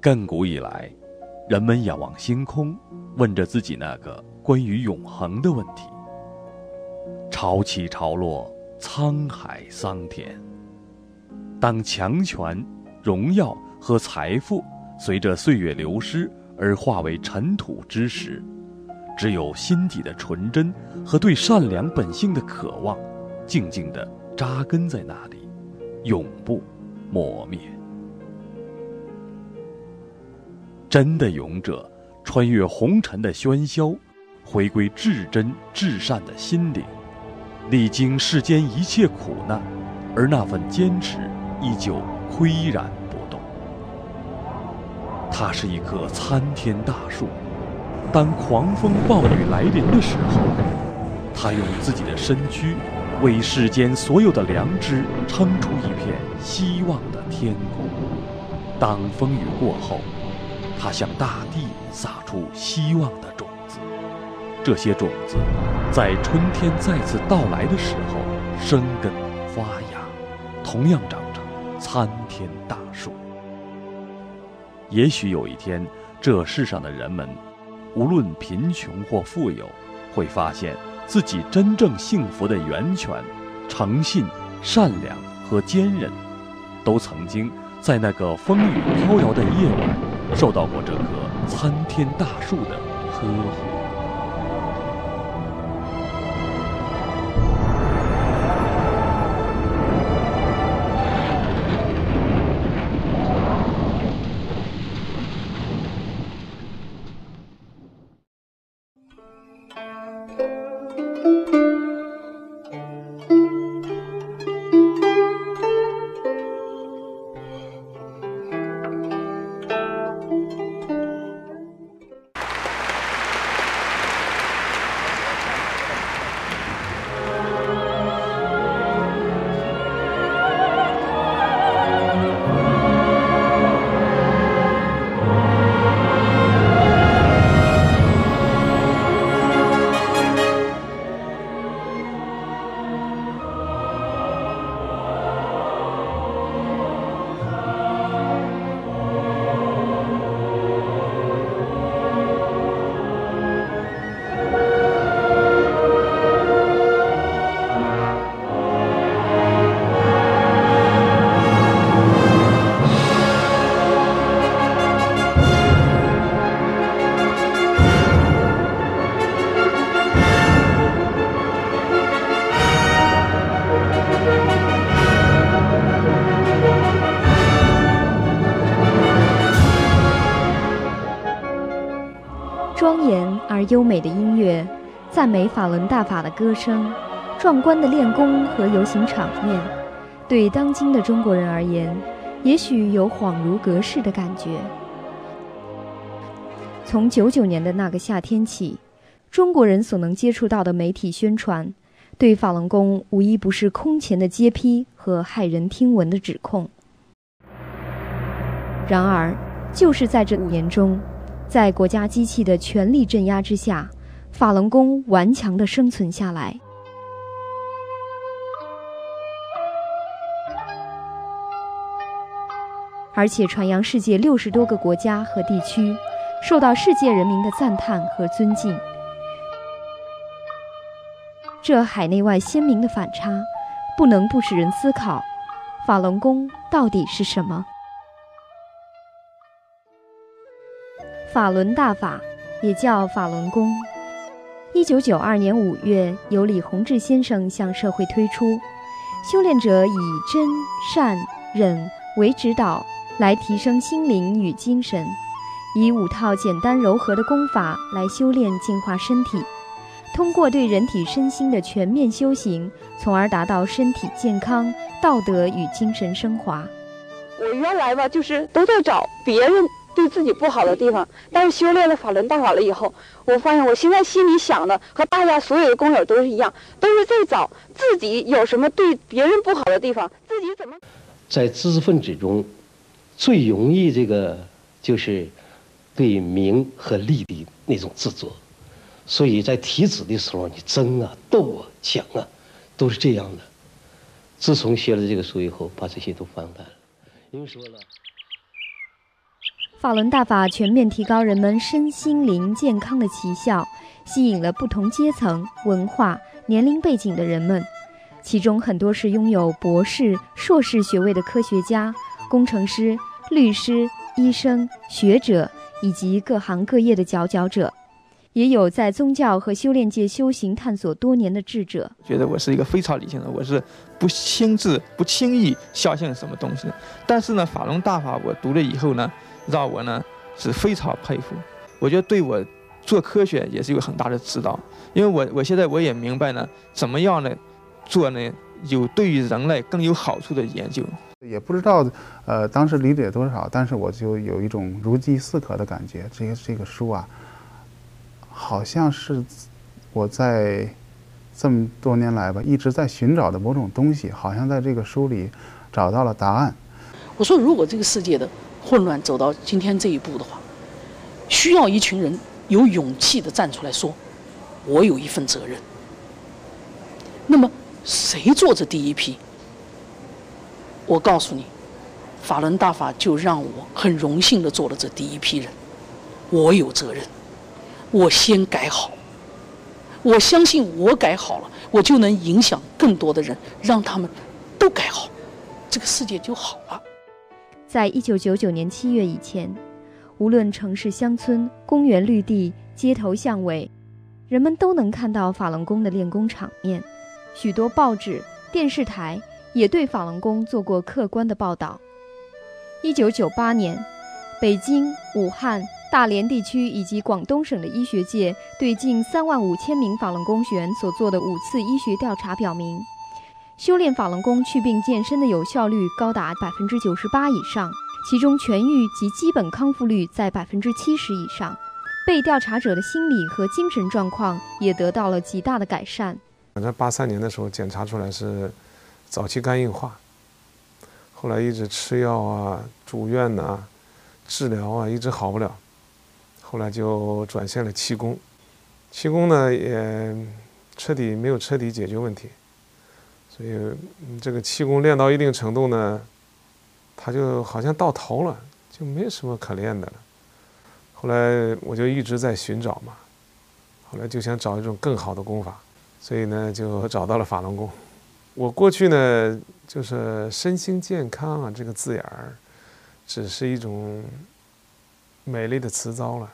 亘古以来，人们仰望星空，问着自己那个关于永恒的问题。潮起潮落，沧海桑田。当强权、荣耀和财富随着岁月流失而化为尘土之时，只有心底的纯真和对善良本性的渴望，静静地扎根在那里，永不磨灭。真的勇者，穿越红尘的喧嚣，回归至真至善的心灵，历经世间一切苦难，而那份坚持依旧岿然不动。它是一棵参天大树，当狂风暴雨来临的时候，它用自己的身躯，为世间所有的良知撑出一片希望的天空。当风雨过后，它向大地撒出希望的种子，这些种子在春天再次到来的时候生根发芽，同样长成参天大树。也许有一天，这世上的人们，无论贫穷或富有，会发现自己真正幸福的源泉——诚信、善良和坚韧，都曾经在那个风雨飘摇的夜晚。受到过这棵参天大树的呵护。优美的音乐，赞美法轮大法的歌声，壮观的练功和游行场面，对当今的中国人而言，也许有恍如隔世的感觉。从九九年的那个夏天起，中国人所能接触到的媒体宣传，对法轮功无一不是空前的揭批和骇人听闻的指控。然而，就是在这五年中。在国家机器的全力镇压之下，法轮功顽强地生存下来，而且传扬世界六十多个国家和地区，受到世界人民的赞叹和尊敬。这海内外鲜明的反差，不能不使人思考：法轮功到底是什么？法轮大法也叫法轮功。一九九二年五月，由李洪志先生向社会推出，修炼者以真善忍为指导，来提升心灵与精神，以五套简单柔和的功法来修炼净化身体，通过对人体身心的全面修行，从而达到身体健康、道德与精神升华。我原来吧，就是都在找别人。对自己不好的地方，但是修炼了法轮大法了以后，我发现我现在心里想的和大家所有的工友都是一样，都是在找自己有什么对别人不好的地方，自己怎么在知识分子中最容易这个就是对名和利的那种执着，所以在提子的时候，你争啊、斗啊、抢啊，都是这样的。自从学了这个书以后，把这些都放淡了，因为说了。法轮大法全面提高人们身心灵健康的奇效，吸引了不同阶层、文化、年龄背景的人们，其中很多是拥有博士、硕士学位的科学家、工程师、律师、医生、学者以及各行各业的佼佼者，也有在宗教和修炼界修行探索多年的智者。觉得我是一个非常理性的，我是不轻自、不轻易相信什么东西。但是呢，法轮大法我读了以后呢。让我呢是非常佩服，我觉得对我做科学也是有很大的指导，因为我我现在我也明白呢，怎么样呢做呢有对于人类更有好处的研究。也不知道呃当时理解多少，但是我就有一种如饥似渴的感觉。这个这个书啊，好像是我在这么多年来吧一直在寻找的某种东西，好像在这个书里找到了答案。我说，如果这个世界的。混乱走到今天这一步的话，需要一群人有勇气的站出来说：“我有一份责任。”那么谁做这第一批？我告诉你，法轮大法就让我很荣幸的做了这第一批人。我有责任，我先改好。我相信我改好了，我就能影响更多的人，让他们都改好，这个世界就好了。在一九九九年七月以前，无论城市乡村、公园绿地、街头巷尾，人们都能看到法轮功的练功场面。许多报纸、电视台也对法轮功做过客观的报道。一九九八年，北京、武汉、大连地区以及广东省的医学界对近三万五千名法轮功学员所做的五次医学调查表明。修炼法轮功去病健身的有效率高达百分之九十八以上，其中痊愈及基本康复率在百分之七十以上，被调查者的心理和精神状况也得到了极大的改善。反正八三年的时候检查出来是早期肝硬化，后来一直吃药啊、住院呐、治疗啊，一直好不了，后来就转向了气功，气功呢也彻底没有彻底解决问题。所以，这个气功练到一定程度呢，他就好像到头了，就没什么可练的了。后来我就一直在寻找嘛，后来就想找一种更好的功法，所以呢就找到了法轮功。我过去呢就是身心健康啊这个字眼儿，只是一种美丽的词藻了。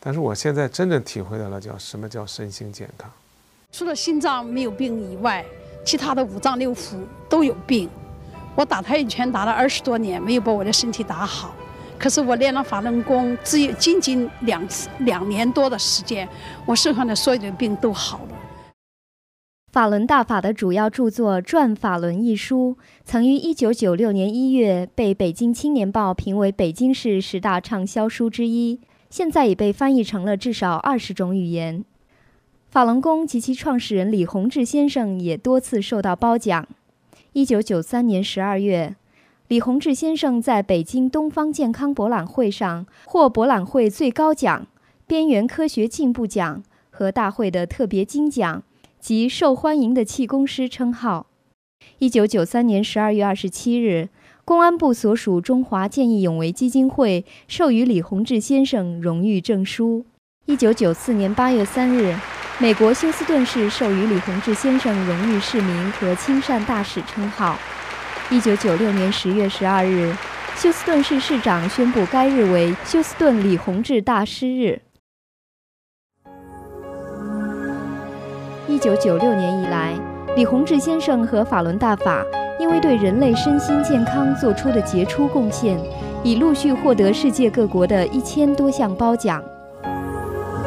但是我现在真正体会到了叫什么叫身心健康。除了心脏没有病以外。其他的五脏六腑都有病，我打太极拳打了二十多年，没有把我的身体打好。可是我练了法轮功，只有仅仅两次两年多的时间，我身上的所有的病都好了。法轮大法的主要著作《转法轮》一书，曾于一九九六年一月被《北京青年报》评为北京市十大畅销书之一，现在已被翻译成了至少二十种语言。法轮功及其创始人李洪志先生也多次受到褒奖。一九九三年十二月，李洪志先生在北京东方健康博览会上获博览会最高奖——边缘科学进步奖和大会的特别金奖及受欢迎的气功师称号。一九九三年十二月二十七日，公安部所属中华见义勇为基金会授予李洪志先生荣誉证书。一九九四年八月三日。美国休斯顿市授予李洪志先生荣誉市民和亲善大使称号。一九九六年十月十二日，休斯顿市市长宣布该日为休斯顿李洪志大师日。一九九六年以来，李洪志先生和法轮大法因为对人类身心健康做出的杰出贡献，已陆续获得世界各国的一千多项褒奖。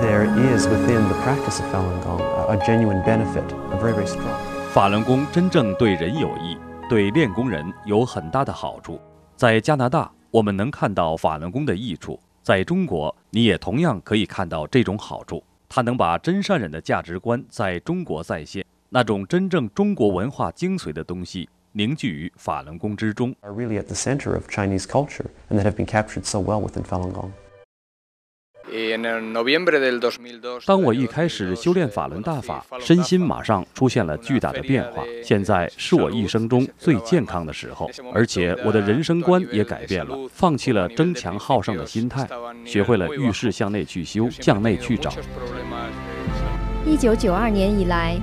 There is within the practice of Falun Gong a genuine benefit, a very very strong. 法轮功真正对人有益，对练功人有很大的好处。在加拿大，我们能看到法轮功的益处；在中国，你也同样可以看到这种好处。它能把真善忍的价值观在中国再现，那种真正中国文化精髓的东西凝聚于法轮功之中。Are really at the center of Chinese culture and that have been captured so well within Falun Gong. 当我一开始修炼法轮大法，身心马上出现了巨大的变化。现在是我一生中最健康的时候，而且我的人生观也改变了，放弃了争强好胜的心态，学会了遇事向内去修，向内去找。一九九二年以来，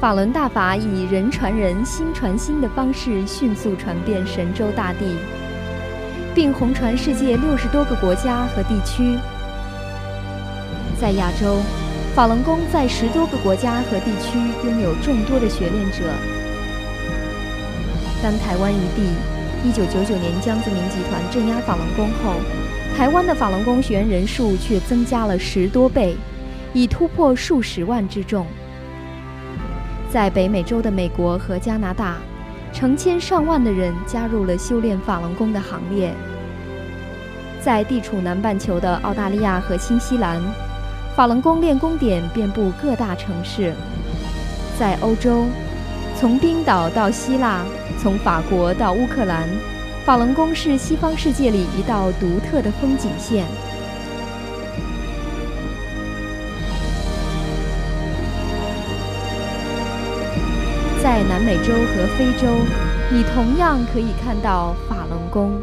法轮大法以人传人、心传心的方式迅速传遍神州大地，并红传世界六十多个国家和地区。在亚洲，法轮功在十多个国家和地区拥有众多的学练者。当台湾一地一九九九年江泽民集团镇压法轮功后，台湾的法轮功学员人数却增加了十多倍，已突破数十万之众。在北美洲的美国和加拿大，成千上万的人加入了修炼法轮功的行列。在地处南半球的澳大利亚和新西兰。法轮功练功点遍布各大城市，在欧洲，从冰岛到希腊，从法国到乌克兰，法轮功是西方世界里一道独特的风景线。在南美洲和非洲，你同样可以看到法轮功。